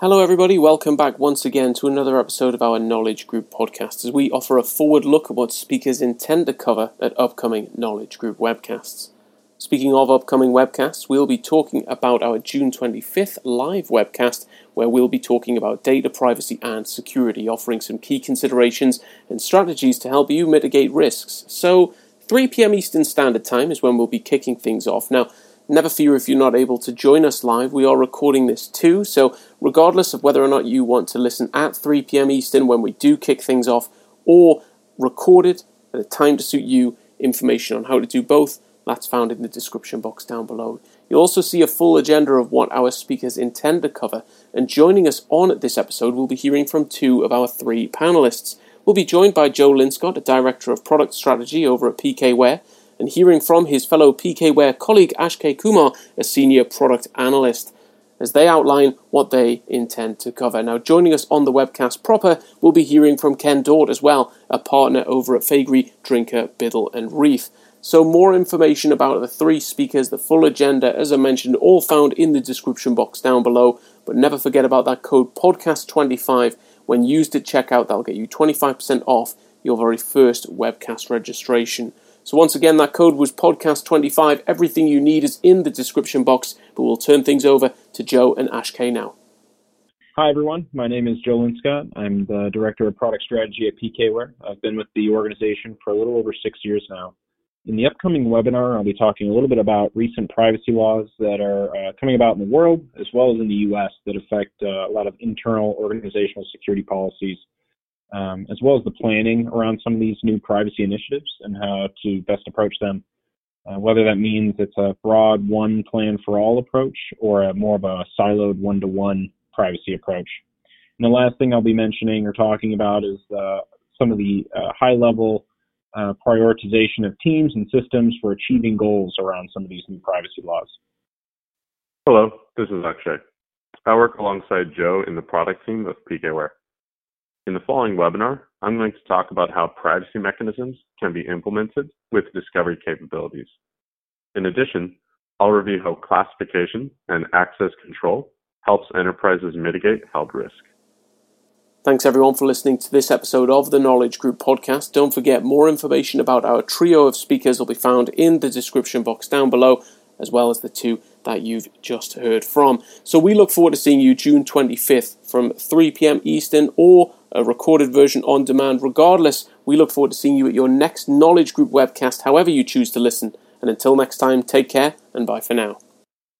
Hello, everybody. Welcome back once again to another episode of our Knowledge Group podcast as we offer a forward look at what speakers intend to cover at upcoming Knowledge Group webcasts. Speaking of upcoming webcasts, we'll be talking about our June 25th live webcast where we'll be talking about data privacy and security, offering some key considerations and strategies to help you mitigate risks. So, 3 p.m. Eastern Standard Time is when we'll be kicking things off. Now, Never fear if you're not able to join us live. We are recording this too, so regardless of whether or not you want to listen at 3 p.m. Eastern when we do kick things off, or record it at a time to suit you, information on how to do both, that's found in the description box down below. You'll also see a full agenda of what our speakers intend to cover, and joining us on this episode, we'll be hearing from two of our three panelists. We'll be joined by Joe Linscott, a Director of Product Strategy over at PKware, and hearing from his fellow PKware colleague Ashkay Kumar, a senior product analyst, as they outline what they intend to cover. Now, joining us on the webcast proper, we'll be hearing from Ken Dort as well, a partner over at Faegre, Drinker, Biddle, and Reath. So, more information about the three speakers, the full agenda, as I mentioned, all found in the description box down below. But never forget about that code podcast25 when used at checkout. That'll get you 25% off your very first webcast registration. So once again, that code was podcast25. Everything you need is in the description box, but we'll turn things over to Joe and Ashkay now. Hi, everyone. My name is Joe Linscott. I'm the Director of Product Strategy at PKware. I've been with the organization for a little over six years now. In the upcoming webinar, I'll be talking a little bit about recent privacy laws that are uh, coming about in the world, as well as in the U.S., that affect uh, a lot of internal organizational security policies um, as well as the planning around some of these new privacy initiatives and how to best approach them. Uh, whether that means it's a broad one plan for all approach or a more of a siloed one to one privacy approach. And the last thing I'll be mentioning or talking about is uh, some of the uh, high level uh, prioritization of teams and systems for achieving goals around some of these new privacy laws. Hello, this is Akshay. I work alongside Joe in the product team of PKware. In the following webinar, I'm going to talk about how privacy mechanisms can be implemented with discovery capabilities. In addition, I'll review how classification and access control helps enterprises mitigate health risk. Thanks everyone for listening to this episode of the Knowledge Group podcast. Don't forget more information about our trio of speakers will be found in the description box down below, as well as the two that you've just heard from. So we look forward to seeing you June 25th from 3 p.m. Eastern or a recorded version on demand. Regardless, we look forward to seeing you at your next Knowledge Group webcast, however you choose to listen. And until next time, take care and bye for now.